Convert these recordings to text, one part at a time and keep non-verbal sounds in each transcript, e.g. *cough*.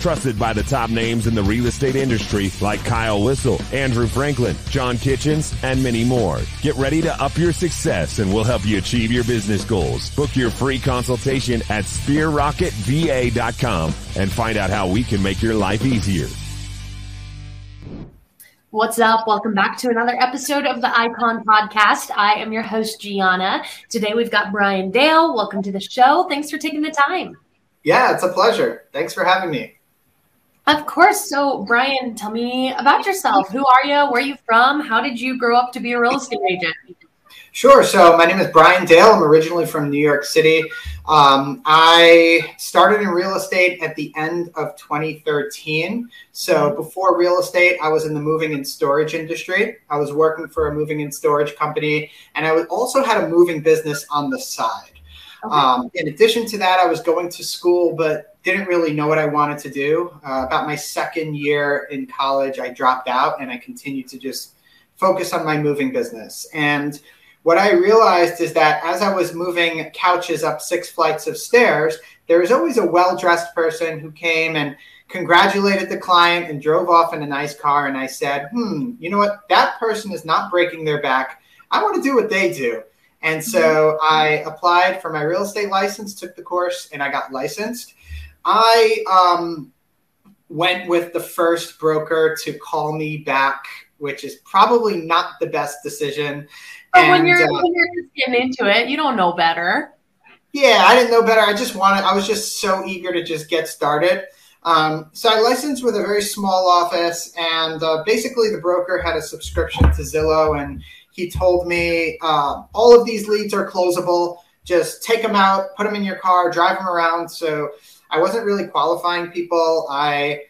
Trusted by the top names in the real estate industry like Kyle Whissel, Andrew Franklin, John Kitchens, and many more. Get ready to up your success and we'll help you achieve your business goals. Book your free consultation at sphererocketva.com and find out how we can make your life easier. What's up? Welcome back to another episode of the Icon Podcast. I am your host, Gianna. Today we've got Bryan Dale. Welcome to the show. Thanks for taking the time. Yeah, it's a pleasure. Thanks for having me. Of course. So, Bryan, tell me about yourself. Who are you? Where are you from? How did you grow up to be a real estate agent? Sure. So, my name is Bryan Dale. I'm originally from New York City. Um, I started in real estate at the end of 2013. So, before real estate, I was in the moving and storage industry. I was working for a moving and storage company, and I also had a moving business on the side. Okay. Um, in addition to that, I was going to school, but didn't really know what I wanted to do. Uh, about my second year in college, I dropped out and I continued to just focus on my moving business. And what I realized is that as I was moving couches up six flights of stairs, there was always a well dressed person who came and congratulated the client and drove off in a nice car. And I said, hmm, you know what? That person is not breaking their back. I want to do what they do. And so mm-hmm. I applied for my real estate license, took the course, and I got licensed. I um, went with the first broker to call me back, which is probably not the best decision. But and, when you're uh, when you're just getting into it, you don't know better. Yeah, I didn't know better. I just wanted. I was just so eager to just get started. Um, so I licensed with a very small office, and uh, basically the broker had a subscription to Zillow, and he told me uh, all of these leads are closable. Just take them out, put them in your car, drive them around. So I wasn't really qualifying people. I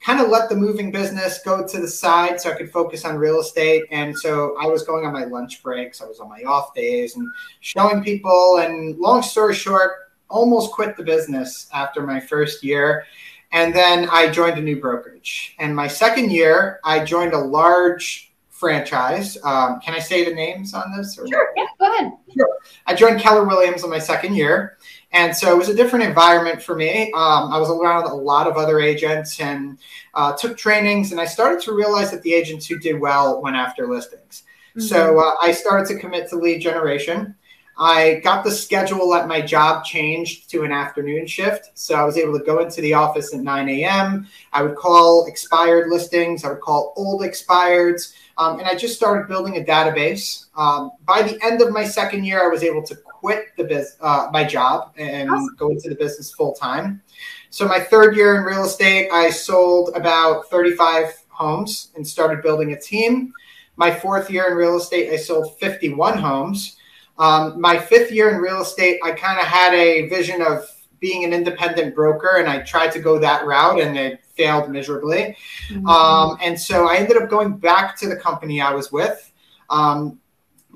kind of let the moving business go to the side so I could focus on real estate. And so I was going on my lunch breaks, I was on my off days and showing people. And long story short, almost quit the business after my first year. And then I joined a new brokerage. And my second year, I joined a large franchise. Um, can I say the names on this? Or? Sure, yeah, go ahead. Sure. I joined Keller Williams in my second year. And so it was a different environment for me. Um, I was around a lot of other agents and uh, took trainings, and I started to realize that the agents who did well went after listings. Mm-hmm. So uh, I started to commit to lead generation. I got the schedule at my job changed to an afternoon shift. So I was able to go into the office at 9 a.m. I would call expired listings, I would call old expireds, um, and I just started building a database. Um, by the end of my second year, I was able to quit the biz, uh, my job and awesome. go into the business full time. So my third year in real estate, I sold about 35 homes and started building a team. My fourth year in real estate, I sold 51 homes. Um, my fifth year in real estate, I kind of had a vision of being an independent broker, and I tried to go that route, and it failed miserably. Mm-hmm. Um, and so I ended up going back to the company I was with. Um,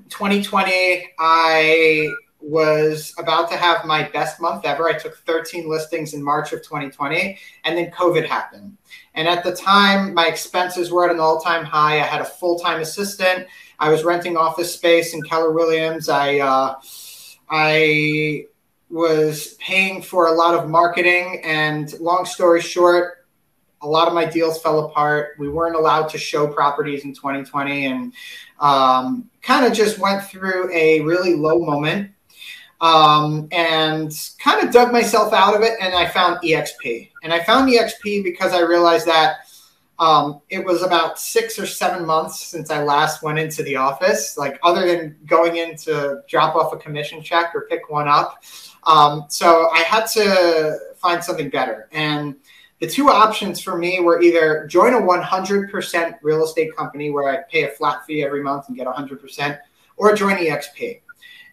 2020, I was about to have my best month ever. I took 13 listings in March of 2020, and then COVID happened. And at the time, my expenses were at an all time high. I had a full time assistant I was renting office space in Keller Williams. I uh, I was paying for a lot of marketing, and long story short, a lot of my deals fell apart. We weren't allowed to show properties in 2020, and um, kind of just went through a really low moment. Um, and kind of dug myself out of it, and I found EXP. And I found EXP because I realized that um, it was about six or seven months since I last went into the office, like other than going in to drop off a commission check or pick one up. Um, so I had to find something better. And the two options for me were either join a 100% real estate company where I pay a flat fee every month and get 100%, or join EXP.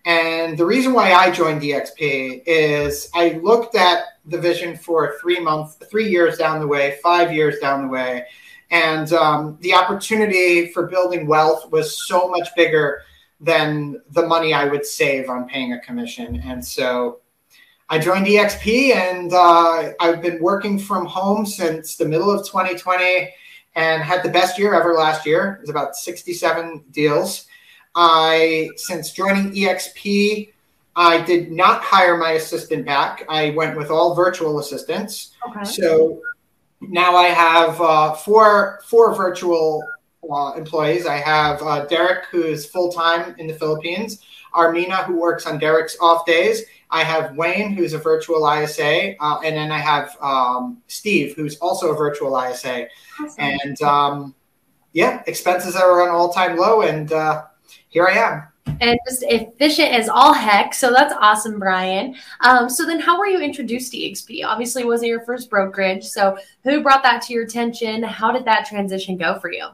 And the reason why I joined EXP is I looked at the vision for three months, three years down the way, five years down the way, and um, the opportunity for building wealth was so much bigger than the money I would save on paying a commission. And so I joined EXP and uh, I've been working from home since the middle of 2020 and had the best year ever last year. It was about 67 deals. I, since joining EXP, I did not hire my assistant back. I went with all virtual assistants. Okay. So now I have uh, four four virtual uh, employees. I have uh, Derek, who is full time in the Philippines. Armina, who works on Derek's off days. I have Wayne, who's a virtual ISA, uh, and then I have um, Steve, who's also a virtual ISA. Awesome. And um, yeah, expenses are on all time low, and uh, here I am and just efficient as all heck. So that's awesome, Bryan. Um, so then, how were you introduced to EXP? Obviously, it wasn't your first brokerage. So who brought that to your attention? How did that transition go for you?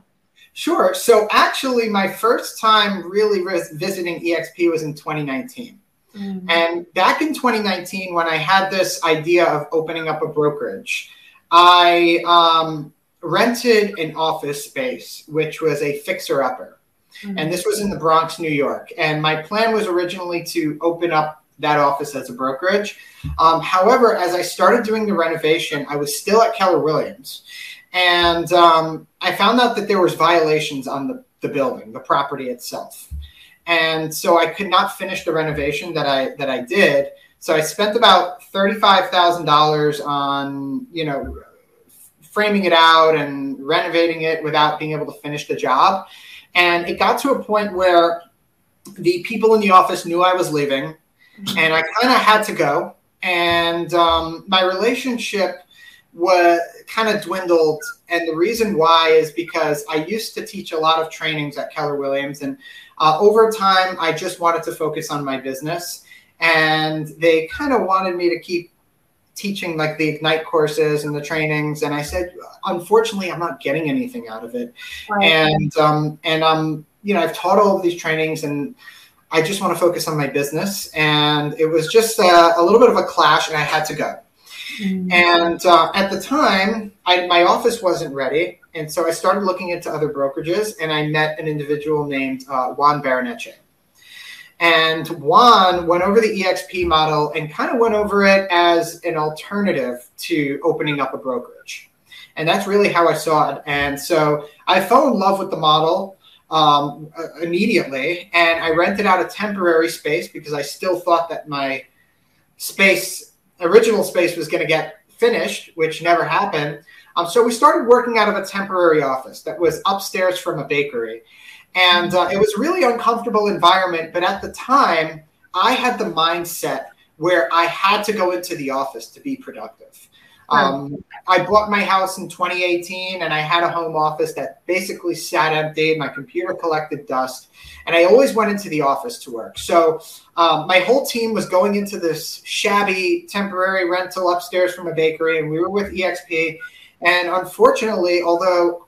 Sure. So actually, my first time really visiting EXP was in 2019. Mm-hmm. And back in 2019, when I had this idea of opening up a brokerage, I um, rented an office space, which was a fixer upper. Mm-hmm. And this was in the Bronx, New York. And my plan was originally to open up that office as a brokerage. Um, however, as I started doing the renovation, I was still at Keller Williams. And um, I found out that there was violations on the, the building, the property itself. And so I could not finish the renovation that I that I did. So I spent about thirty-five thousand dollars on, you know, framing it out and renovating it without being able to finish the job. And it got to a point where the people in the office knew I was leaving, and I kind of had to go. And um, my relationship was kind of dwindled. And the reason why is because I used to teach a lot of trainings at Keller Williams. And uh, over time, I just wanted to focus on my business. And they kind of wanted me to keep teaching like the ignite courses and the trainings and i said unfortunately i'm not getting anything out of it right. and um and um you know i've taught all of these trainings and i just want to focus on my business and it was just a, a little bit of a clash and i had to go mm-hmm. and uh, at the time I, my office wasn't ready and so i started looking into other brokerages and i met an individual named uh, juan Barreneche and Juan went over the EXP model and kind of went over it as an alternative to opening up a brokerage. And that's really how I saw it. And so I fell in love with the model um, immediately. And I rented out a temporary space because I still thought that my space, original space, was going to get finished, which never happened. Um, so we started working out of a temporary office that was upstairs from a bakery. And uh, it was a really uncomfortable environment. But at the time, I had the mindset where I had to go into the office to be productive. Um, I bought my house in 2018 and I had a home office that basically sat empty. My computer collected dust, and I always went into the office to work. So um, my whole team was going into this shabby temporary rental upstairs from a bakery, and we were with EXP. And unfortunately, although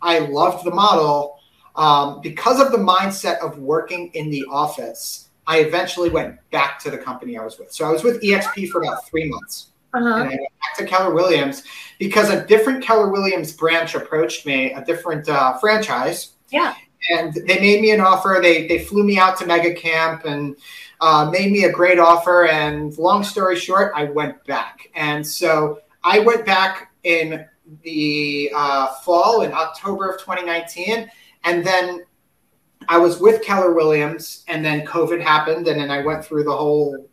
I loved the model, um, because of the mindset of working in the office, I eventually went back to the company I was with. So I was with EXP for about three months. Uh-huh. And I went back to Keller Williams because a different Keller Williams branch approached me, a different uh, franchise. Yeah. And they made me an offer. They, they flew me out to Mega Camp and uh, made me a great offer. And long story short, I went back. And so I went back in the uh, fall in October of 2019 and then I was with Keller Williams, and then COVID happened, and then I went through the whole,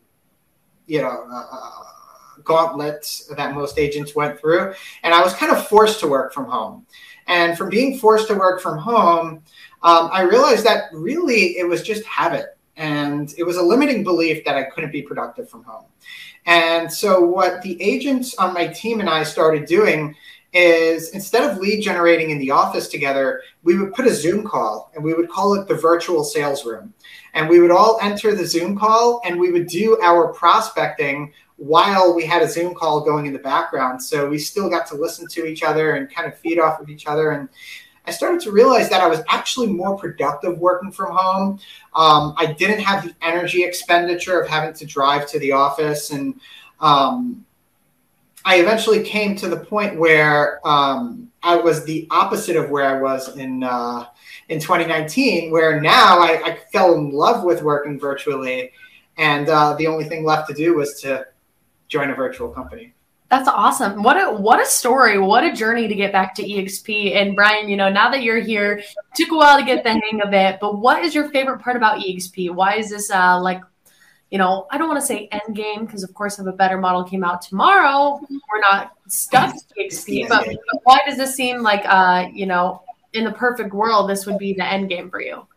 you know, uh, uh, gauntlet that most agents went through, and I was kind of forced to work from home. And from being forced to work from home, um, I realized that really it was just habit, and it was a limiting belief that I couldn't be productive from home. And so, what the agents on my team and I started doing is instead of lead generating in the office together, we would put a Zoom call and we would call it the virtual sales room. And we would all enter the Zoom call and we would do our prospecting while we had a Zoom call going in the background. So we still got to listen to each other and kind of feed off of each other. And I started to realize that I was actually more productive working from home. Um, I didn't have the energy expenditure of having to drive to the office and um, I eventually came to the point where um, I was the opposite of where I was in uh, in 2019, where now I, I, fell in love with working virtually, and uh, the only thing left to do was to join a virtual company. That's awesome. What a what a story. What a journey to get back to EXP. And Bryan, you know, now that you're here, took a while to get the hang of it. But what is your favorite part about EXP? Why is this uh like you know, I don't want to say end game because, of course, if a better model came out tomorrow, we're not stuck to. But, but why does this seem like, uh, you know, in the perfect world, this would be the end game for you?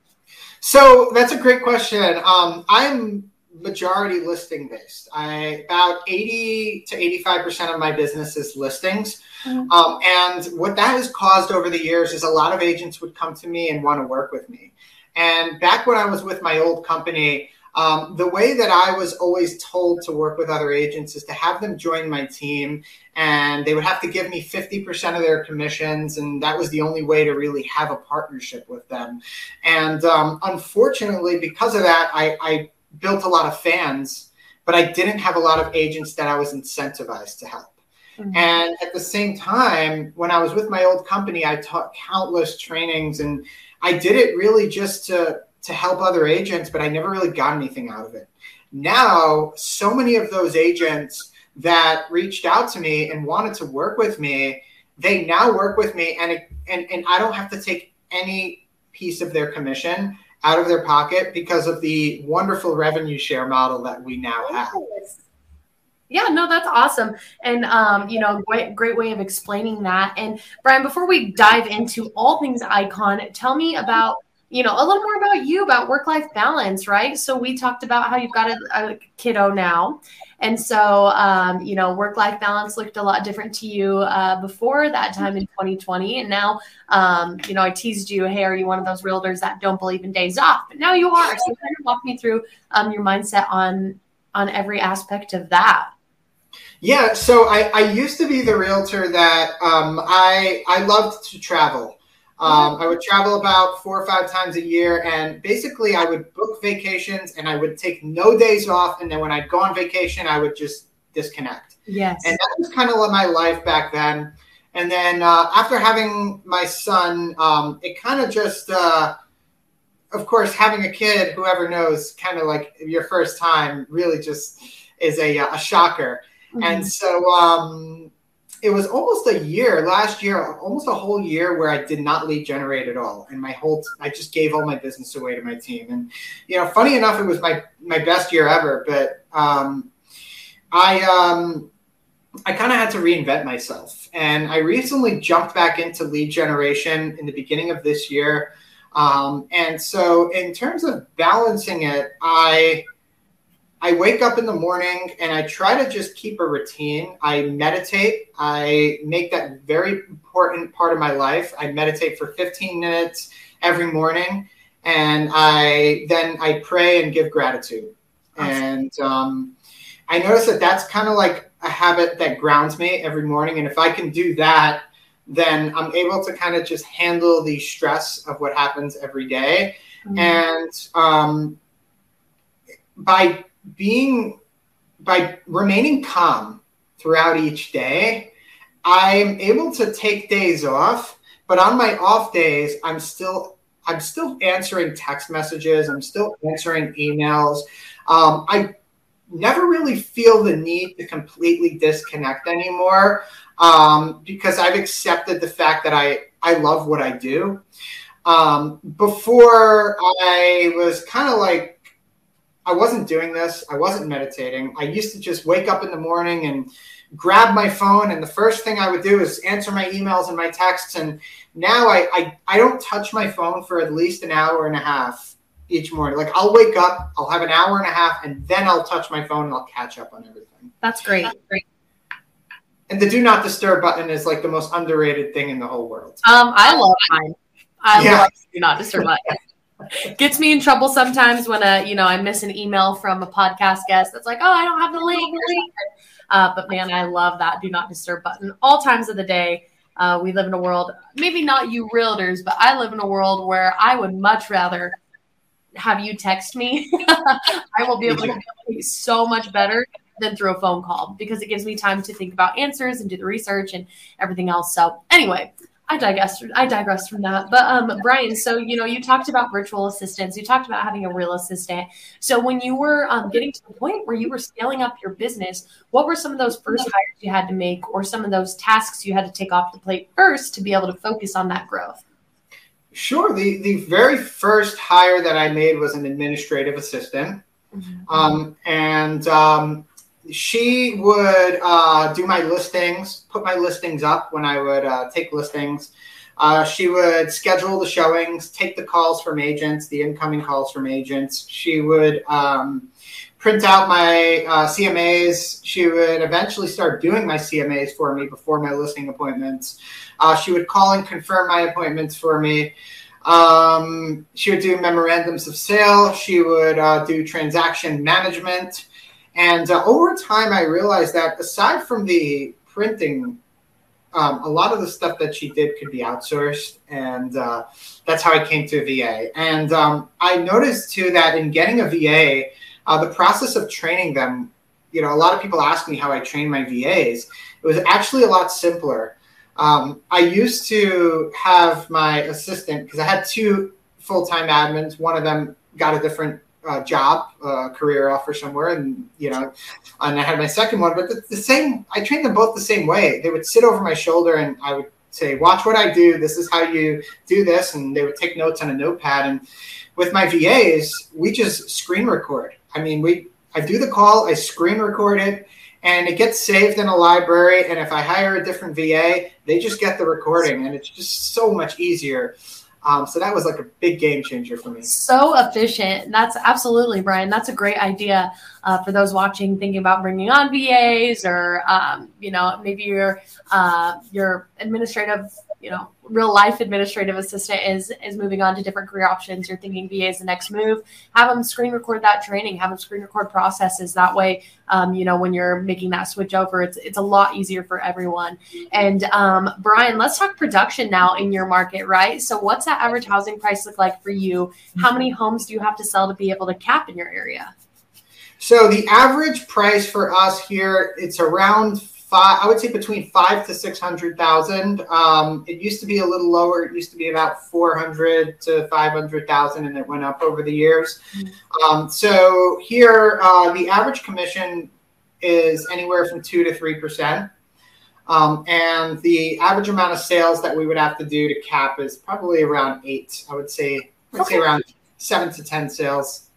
So that's a great question. Um, I'm majority listing based. I about 80 to 85% of my business is listings. Mm-hmm. Um, and what that has caused over the years is a lot of agents would come to me and want to work with me. And back when I was with my old company, um, the way that I was always told to work with other agents is to have them join my team, and they would have to give me 50% of their commissions, and that was the only way to really have a partnership with them. And um, unfortunately, because of that, I, I built a lot of fans, but I didn't have a lot of agents that I was incentivized to help. Mm-hmm. And at the same time, when I was with my old company, I taught countless trainings and I did it really just to to help other agents, but I never really got anything out of it. Now, so many of those agents that reached out to me and wanted to work with me, they now work with me and it, and and I don't have to take any piece of their commission out of their pocket because of the wonderful revenue share model that we now have. Yeah, no, that's awesome. And, um, you know, great, great way of explaining that. And Bryan, before we dive into all things icon, tell me about you know, a little more about you, about work life balance, right? So we talked about how you've got a, a kiddo now. And so, um, you know, work life balance looked a lot different to you uh, before that time in 2020. And now, um, you know, I teased you, hey, are you one of those realtors that don't believe in days off? But now you are. So kind of walk me through um, your mindset on on every aspect of that. Yeah, so I, I used to be the realtor that um, I I loved to travel. Um, I would travel about four or five times a year, and basically, I would book vacations and I would take no days off. And then when I'd go on vacation, I would just disconnect. Yes. And that was kind of my life back then. And then uh, after having my son, um, it kind of just, uh, of course, having a kid, whoever knows, kind of like your first time, really just is a, a shocker. Mm-hmm. And so, um, it was almost a year last year, almost a whole year where I did not lead generate at all, and my whole I just gave all my business away to my team. And you know, funny enough, it was my my best year ever. But um, I um, I kind of had to reinvent myself, and I recently jumped back into lead generation in the beginning of this year. Um, and so, in terms of balancing it, I I wake up in the morning and I try to just keep a routine. I meditate. I make that very important part of my life. I meditate for 15 minutes every morning, and I then I pray and give gratitude. And um, I notice that that's kind of like a habit that grounds me every morning. And if I can do that, then I'm able to kind of just handle the stress of what happens every day. Mm-hmm. And um, by being by remaining calm throughout each day, I'm able to take days off, but on my off days, I'm still I'm still answering text messages. I'm still answering emails. Um, I never really feel the need to completely disconnect anymore um, because I've accepted the fact that I I love what I do. Um, before I was kind of like I wasn't doing this. I wasn't meditating. I used to just wake up in the morning and grab my phone, and the first thing I would do is answer my emails and my texts. And now I, I, I don't touch my phone for at least an hour and a half each morning. Like I'll wake up, I'll have an hour and a half, and then I'll touch my phone and I'll catch up on everything. That's great. That's great. And the do not disturb button is like the most underrated thing in the whole world. Um, I love mine. I yeah. love do not disturb button gets me in trouble sometimes when a uh, you know I miss an email from a podcast guest that's like, oh, I don't have the link. Uh, but man, I love that do not disturb button all times of the day. Uh, we live in a world, maybe not you realtors, but I live in a world where I would much rather have you text me. *laughs* I will be able to so much better than through a phone call because it gives me time to think about answers and do the research and everything else. So anyway, I digress. I digress from that. But um, Bryan, so you know, you talked about virtual assistants. You talked about having a real assistant. So when you were um, getting to the point where you were scaling up your business, what were some of those first hires you had to make, or some of those tasks you had to take off the plate first to be able to focus on that growth? Sure. The the very first hire that I made was an administrative assistant, mm-hmm. um, and um, she would uh, do my listings, put my listings up when I would uh, take listings. Uh, she would schedule the showings, take the calls from agents, the incoming calls from agents. She would um, print out my uh, CMAs. She would eventually start doing my CMAs for me before my listing appointments. Uh, she would call and confirm my appointments for me. Um, she would do memorandums of sale. She would uh, do transaction management. And uh, over time, I realized that aside from the printing, um, a lot of the stuff that she did could be outsourced. And uh, that's how I came to a VA. And um, I noticed too that in getting a VA, uh, the process of training them, you know, a lot of people ask me how I train my VAs. It was actually a lot simpler. Um, I used to have my assistant because I had two full time admins. One of them got a different uh, job, uh, career offer somewhere, and you know, and I had my second one. But the, the, same, I trained them both the same way. They would sit over my shoulder, and I would say, "Watch what I do. This is how you do this," and they would take notes on a notepad. And with my VAs, we just screen record. I mean, we I do the call, I screen record it, and it gets saved in a library. And if I hire a different VA, they just get the recording, and it's just so much easier. Um, so that was like a big game changer for me. So efficient. That's absolutely, Bryan. That's a great idea uh, for those watching, thinking about bringing on VAs or, um, you know, maybe your uh, your administrative you know real life administrative assistant is is moving on to different career options. You're thinking va is the next move. Have them screen record that training. Have them screen record processes. That way um, you know when you're making that switch over it's it's a lot easier for everyone. And um, Bryan let's talk production now in your market right? So what's that average housing price look like for you? How many homes do you have to sell to be able to cap in your area? So the average price for us here it's around five, I would say between five to six hundred thousand. Um, it used to be a little lower. It used to be about four hundred to five hundred thousand, and it went up over the years. Um, so here, uh, the average commission is anywhere from two to three percent. Um, and the average amount of sales that we would have to do to cap is probably around eight. I would say, I'd okay. say around seven to ten sales.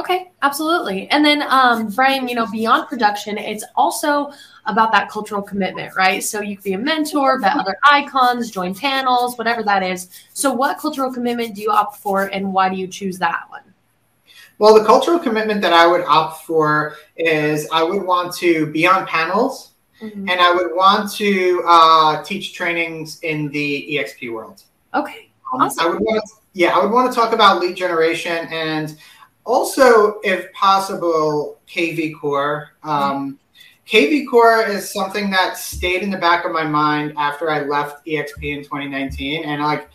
Okay, absolutely. And then, um, Bryan, you know, beyond production, it's also about that cultural commitment, right? So you could be a mentor, vet other icons, join panels, whatever that is. So, what cultural commitment do you opt for, and why do you choose that one? Well, the cultural commitment that I would opt for is I would want to be on panels, mm-hmm. and I would want to uh, teach trainings in the EXP world. Okay, um, awesome. I would want, to, yeah, I would want to talk about lead generation and also, if possible, KV Core. Um, KV Core is something that stayed in the back of my mind after I left EXP in 2019, and like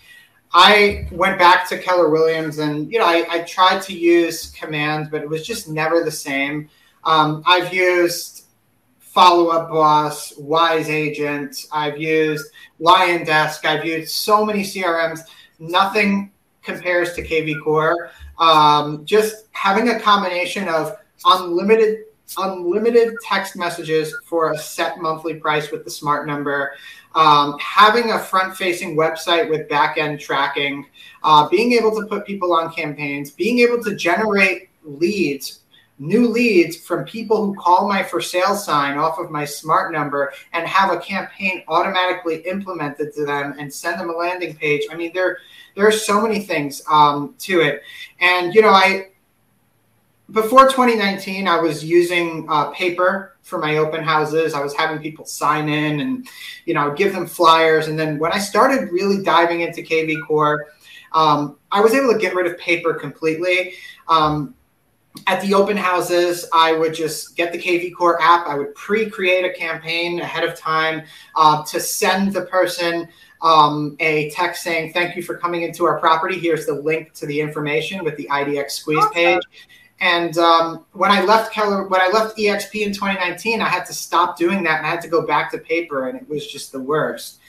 I went back to Keller Williams, and you know I, I tried to use commands, but it was just never the same. Um, I've used Follow Up Boss, Wise Agent, I've used Lion Desk, I've used so many CRMs. Nothing compares to KV Core. Um, just having a combination of unlimited unlimited text messages for a set monthly price with the smart number. Um, having a front facing website with back end tracking. Uh, being able to put people on campaigns. Being able to generate leads new leads from people who call my for sale sign off of my smart number and have a campaign automatically implemented to them and send them a landing page. I mean there there are so many things um, to it. And, you know, I, before 2019, I was using uh, paper for my open houses. I was having people sign in and, you know, give them flyers. And then when I started really diving into KV Core, um, I was able to get rid of paper completely. Um, at the open houses, I would just get the KV Core app. I would pre create a campaign ahead of time uh, to send the person um, a text saying, Thank you for coming into our property. Here's the link to the information with the IDX squeeze awesome. page. And um, when I left Keller, when I left EXP in 2019, I had to stop doing that and I had to go back to paper, and it was just the worst.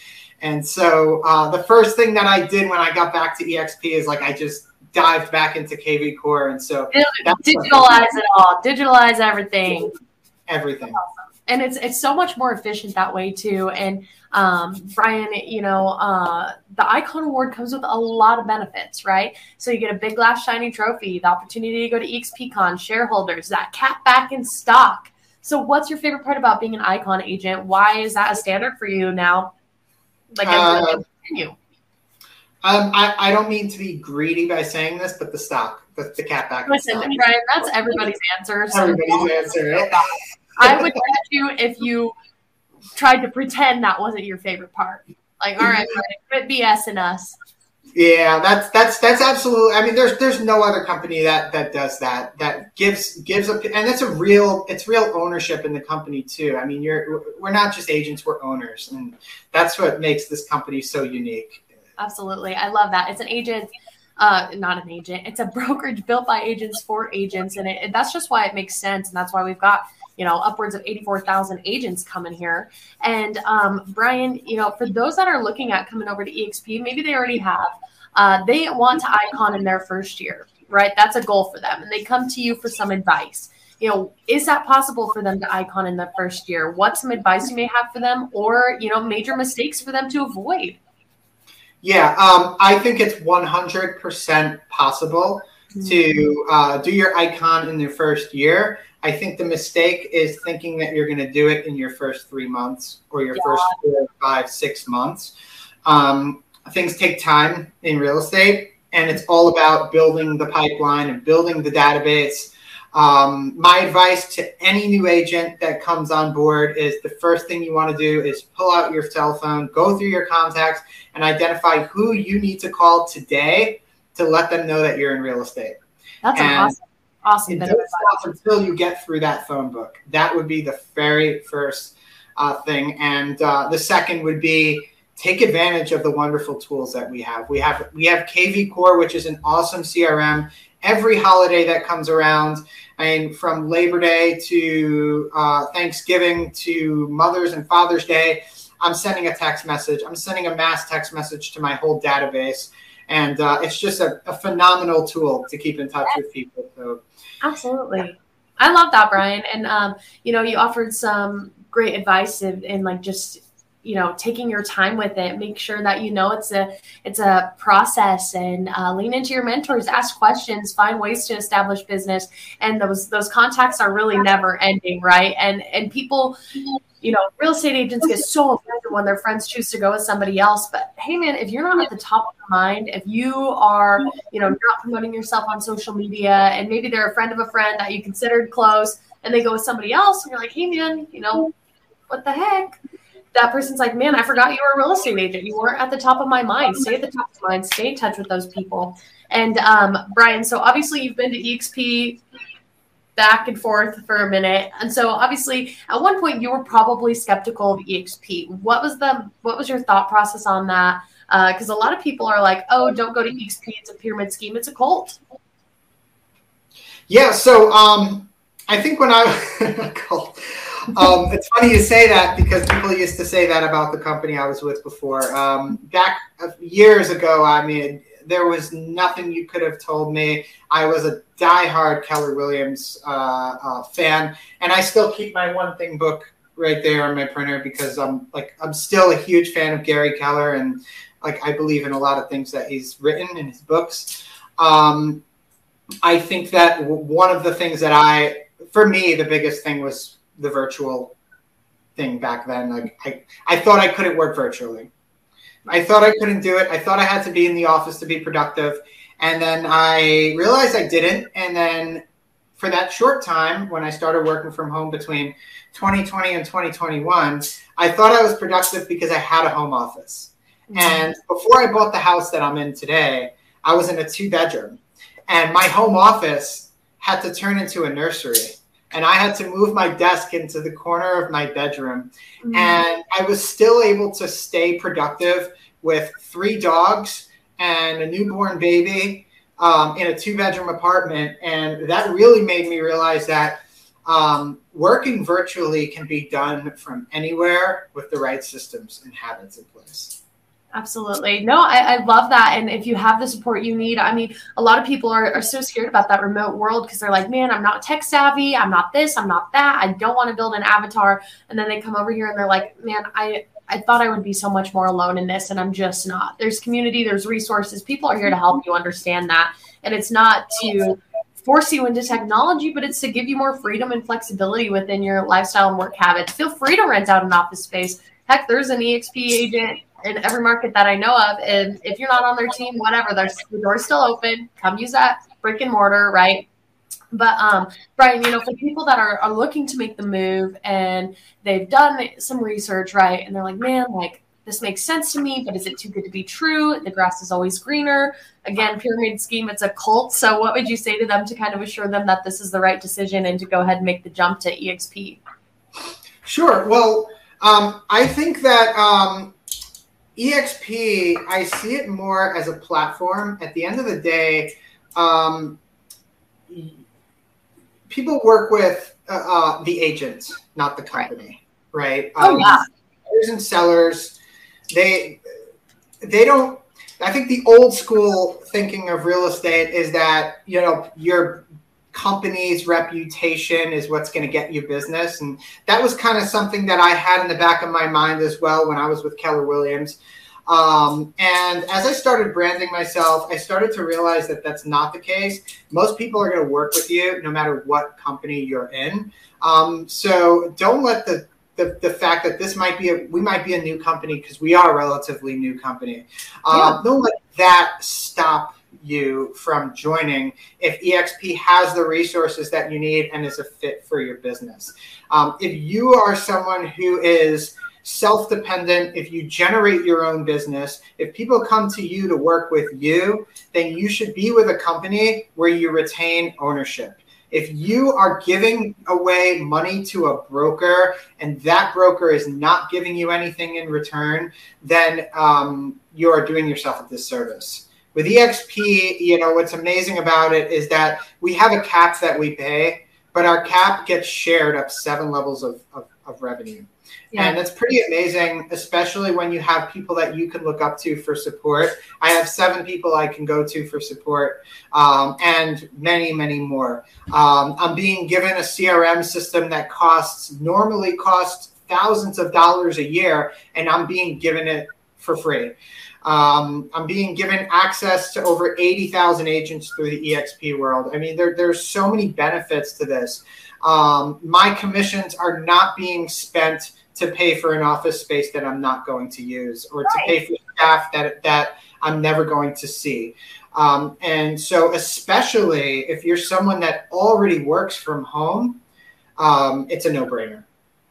And so uh, the first thing that I did when I got back to EXP is like I just dived back into KV Core, and so digitalize it all, digitalize everything, everything. And it's it's so much more efficient that way too. And um, Bryan, you know, uh, the Icon Award comes with a lot of benefits, right? So you get a big glass shiny trophy, the opportunity to go to EXPCon, shareholders, that cap back in stock. So what's your favorite part about being an Icon agent? Why is that a standard for you now? Like, uh, continue. Um, I, I don't mean to be greedy by saying this, but the stock, the, the cap back. Listen, Bryan, that's everybody's answer. So everybody's answer. Right? I would judge you if you tried to pretend that wasn't your favorite part. Like, all right, *laughs* quit BSing us. Yeah, that's that's that's absolutely. I mean, there's there's no other company that that does that. That gives gives a and that's a real it's real ownership in the company too. I mean, you're we're not just agents, we're owners, and that's what makes this company so unique. Absolutely, I love that. It's an agent uh, not an agent. It's a brokerage built by agents for agents, and it, that's just why it makes sense, and that's why we've got you know, upwards of 84,000 agents coming here. And um, Bryan, you know, for those that are looking at coming over to EXP, maybe they already have, uh, they want to icon in their first year, right? That's a goal for them. And they come to you for some advice. You know, is that possible for them to icon in the first year? What some advice you may have for them or, you know, major mistakes for them to avoid? Yeah, um, I think it's 100% possible. To uh, do your icon in the first year. I think the mistake is thinking that you're going to do it in your first three months or your yeah. first four, five, six months. Um, things take time in real estate, and it's all about building the pipeline and building the database. Um, my advice to any new agent that comes on board is the first thing you want to do is pull out your cell phone, go through your contacts, and identify who you need to call today to let them know that you're in real estate. That's and awesome Awesome. It doesn't stop until you get through that phone book. That would be the very first uh, thing. And uh, the second would be take advantage of the wonderful tools that we have. We have we have KV Core, which is an awesome CRM. Every holiday that comes around, I mean, from Labor Day to uh, Thanksgiving to Mother's and Father's Day, I'm sending a text message. I'm sending a mass text message to my whole database and uh, it's just a, a, phenomenal tool to keep in touch with people. So, absolutely, I love that, Bryan. And um, you know, you offered some great advice in, in like just you know taking your time with it make sure that you know it's a it's a process and uh, lean into your mentors ask questions find ways to establish business and those those contacts are really never ending right and and people you know, real estate agents get so offended when their friends choose to go with somebody else. But hey, man, if you're not at the top of your mind, if you are, you know, not promoting yourself on social media, and maybe they're a friend of a friend that you considered close, and they go with somebody else, and you're like, hey, man, you know, what the heck? That person's like, man, I forgot you were a real estate agent. You weren't at the top of my mind. Stay at the top of mind. Stay in touch with those people. And um, Bryan, so obviously you've been to EXP back and forth for a minute. And so obviously at one point you were probably skeptical of EXP. What was the what was your thought process on that? Because uh, a lot of people are like, oh, don't go to EXP. It's a pyramid scheme. It's a cult. Yeah. So um, I think when I *laughs* cult, um, it's funny you say that because people used to say that about the company I was with before. Um, back years ago, I mean, there was nothing you could have told me. I was a diehard Keller Williams uh, uh, fan, and I still keep my one thing book right there on my printer because I'm like I'm still a huge fan of Gary Keller, and like I believe in a lot of things that he's written in his books. Um, I think that one of the things that I, for me, the biggest thing was the virtual thing back then. Like I, I thought I couldn't work virtually. I thought I couldn't do it. I thought I had to be in the office to be productive. And then I realized I didn't. And then for that short time, when I started working from home between 2020 and 2021, I thought I was productive because I had a home office. Mm-hmm. And before I bought the house that I'm in today, I was in a two bedroom. And my home office had to turn into a nursery and I had to move my desk into the corner of my bedroom. Mm-hmm. And I was still able to stay productive with three dogs and a newborn baby um, in a two bedroom apartment. And that really made me realize that um, working virtually can be done from anywhere with the right systems and habits in place. Absolutely. No, I, I, love that. And if you have the support you need, I mean, a lot of people are, are so scared about that remote world because they're like, man, I'm not tech savvy. I'm not this. I'm not that. I don't want to build an avatar. And then they come over here and they're like, man, I, I thought I would be so much more alone in this, and I'm just not. There's community, there's resources. People are here to help you understand that. And it's not to force you into technology, but it's to give you more freedom and flexibility within your lifestyle and work habits. Feel free to rent out an office space. Heck, there's an EXP agent in every market that I know of. And if you're not on their team, whatever, there's the door's still open. Come use that brick and mortar, right? But um, Bryan, you know, for people that are, are looking to make the move and they've done some research, right, and they're like, man, like this makes sense to me, but is it too good to be true? The grass is always greener. Again, pyramid scheme, it's a cult. So, what would you say to them to kind of assure them that this is the right decision and to go ahead and make the jump to EXP? Sure. Well, um, I think that um, EXP, I see it more as a platform. At the end of the day, um, people work with uh, uh, the agent, not the company, right? Oh um, yeah. Buyers and sellers, they they don't. I think the old school thinking of real estate is that you know your company's reputation is what's going to get you business. And that was kind of something that I had in the back of my mind as well when I was with Keller Williams. Um, and as I started branding myself, I started to realize that that's not the case. Most people are going to work with you no matter what company you're in. Um, so don't let the, the, the fact that this might be a we might be a new company because we are a relatively new company. Um, yeah. Don't let that stop you from joining if EXP has the resources that you need and is a fit for your business. Um, if you are someone who is self dependent, if you generate your own business, if people come to you to work with you, then you should be with a company where you retain ownership. If you are giving away money to a broker and that broker is not giving you anything in return, then um, you are doing yourself a disservice. With EXP, you know, what's amazing about it is that we have a cap that we pay, but our cap gets shared up seven levels of, of, of revenue. Yeah. And that's pretty amazing, especially when you have people that you can look up to for support. I have seven people I can go to for support um, and many, many more. Um, I'm being given a CRM system that costs normally costs thousands of dollars a year, and I'm being given it for free. Um, I'm being given access to over 80,000 agents through the EXP world. I mean, there, there's so many benefits to this. Um, my commissions are not being spent to pay for an office space that I'm not going to use or right. to pay for staff that, that I'm never going to see. Um, and so, especially if you're someone that already works from home, um, it's a no brainer.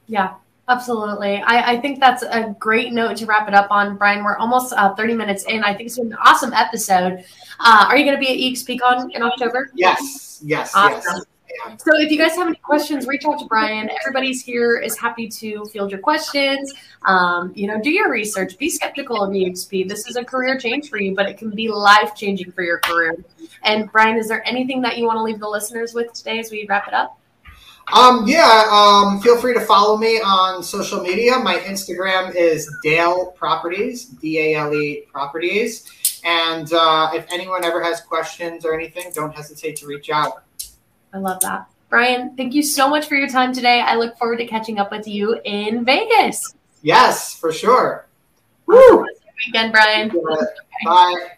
Yeah. Absolutely. I, I, think that's a great note to wrap it up on, Bryan. We're almost uh, 30 minutes in. I think it's an awesome episode. Uh, are you going to be at EXPCon in October? Yes. Yes. Awesome. Yes. So if you guys have any questions, reach out to Bryan. Everybody's here is happy to field your questions. Um, you know, do your research. Be skeptical of EXP. This is a career change for you, but it can be life changing for your career. And Bryan, is there anything that you want to leave the listeners with today as we wrap it up? Um, yeah, um, feel free to follow me on social media. My Instagram is Dale Properties, D A L E Properties. And uh, if anyone ever has questions or anything, don't hesitate to reach out. I love that. Bryan, thank you so much for your time today. I look forward to catching up with you in Vegas. Yes, for sure. Woo! Weekend, Bryan. Bye.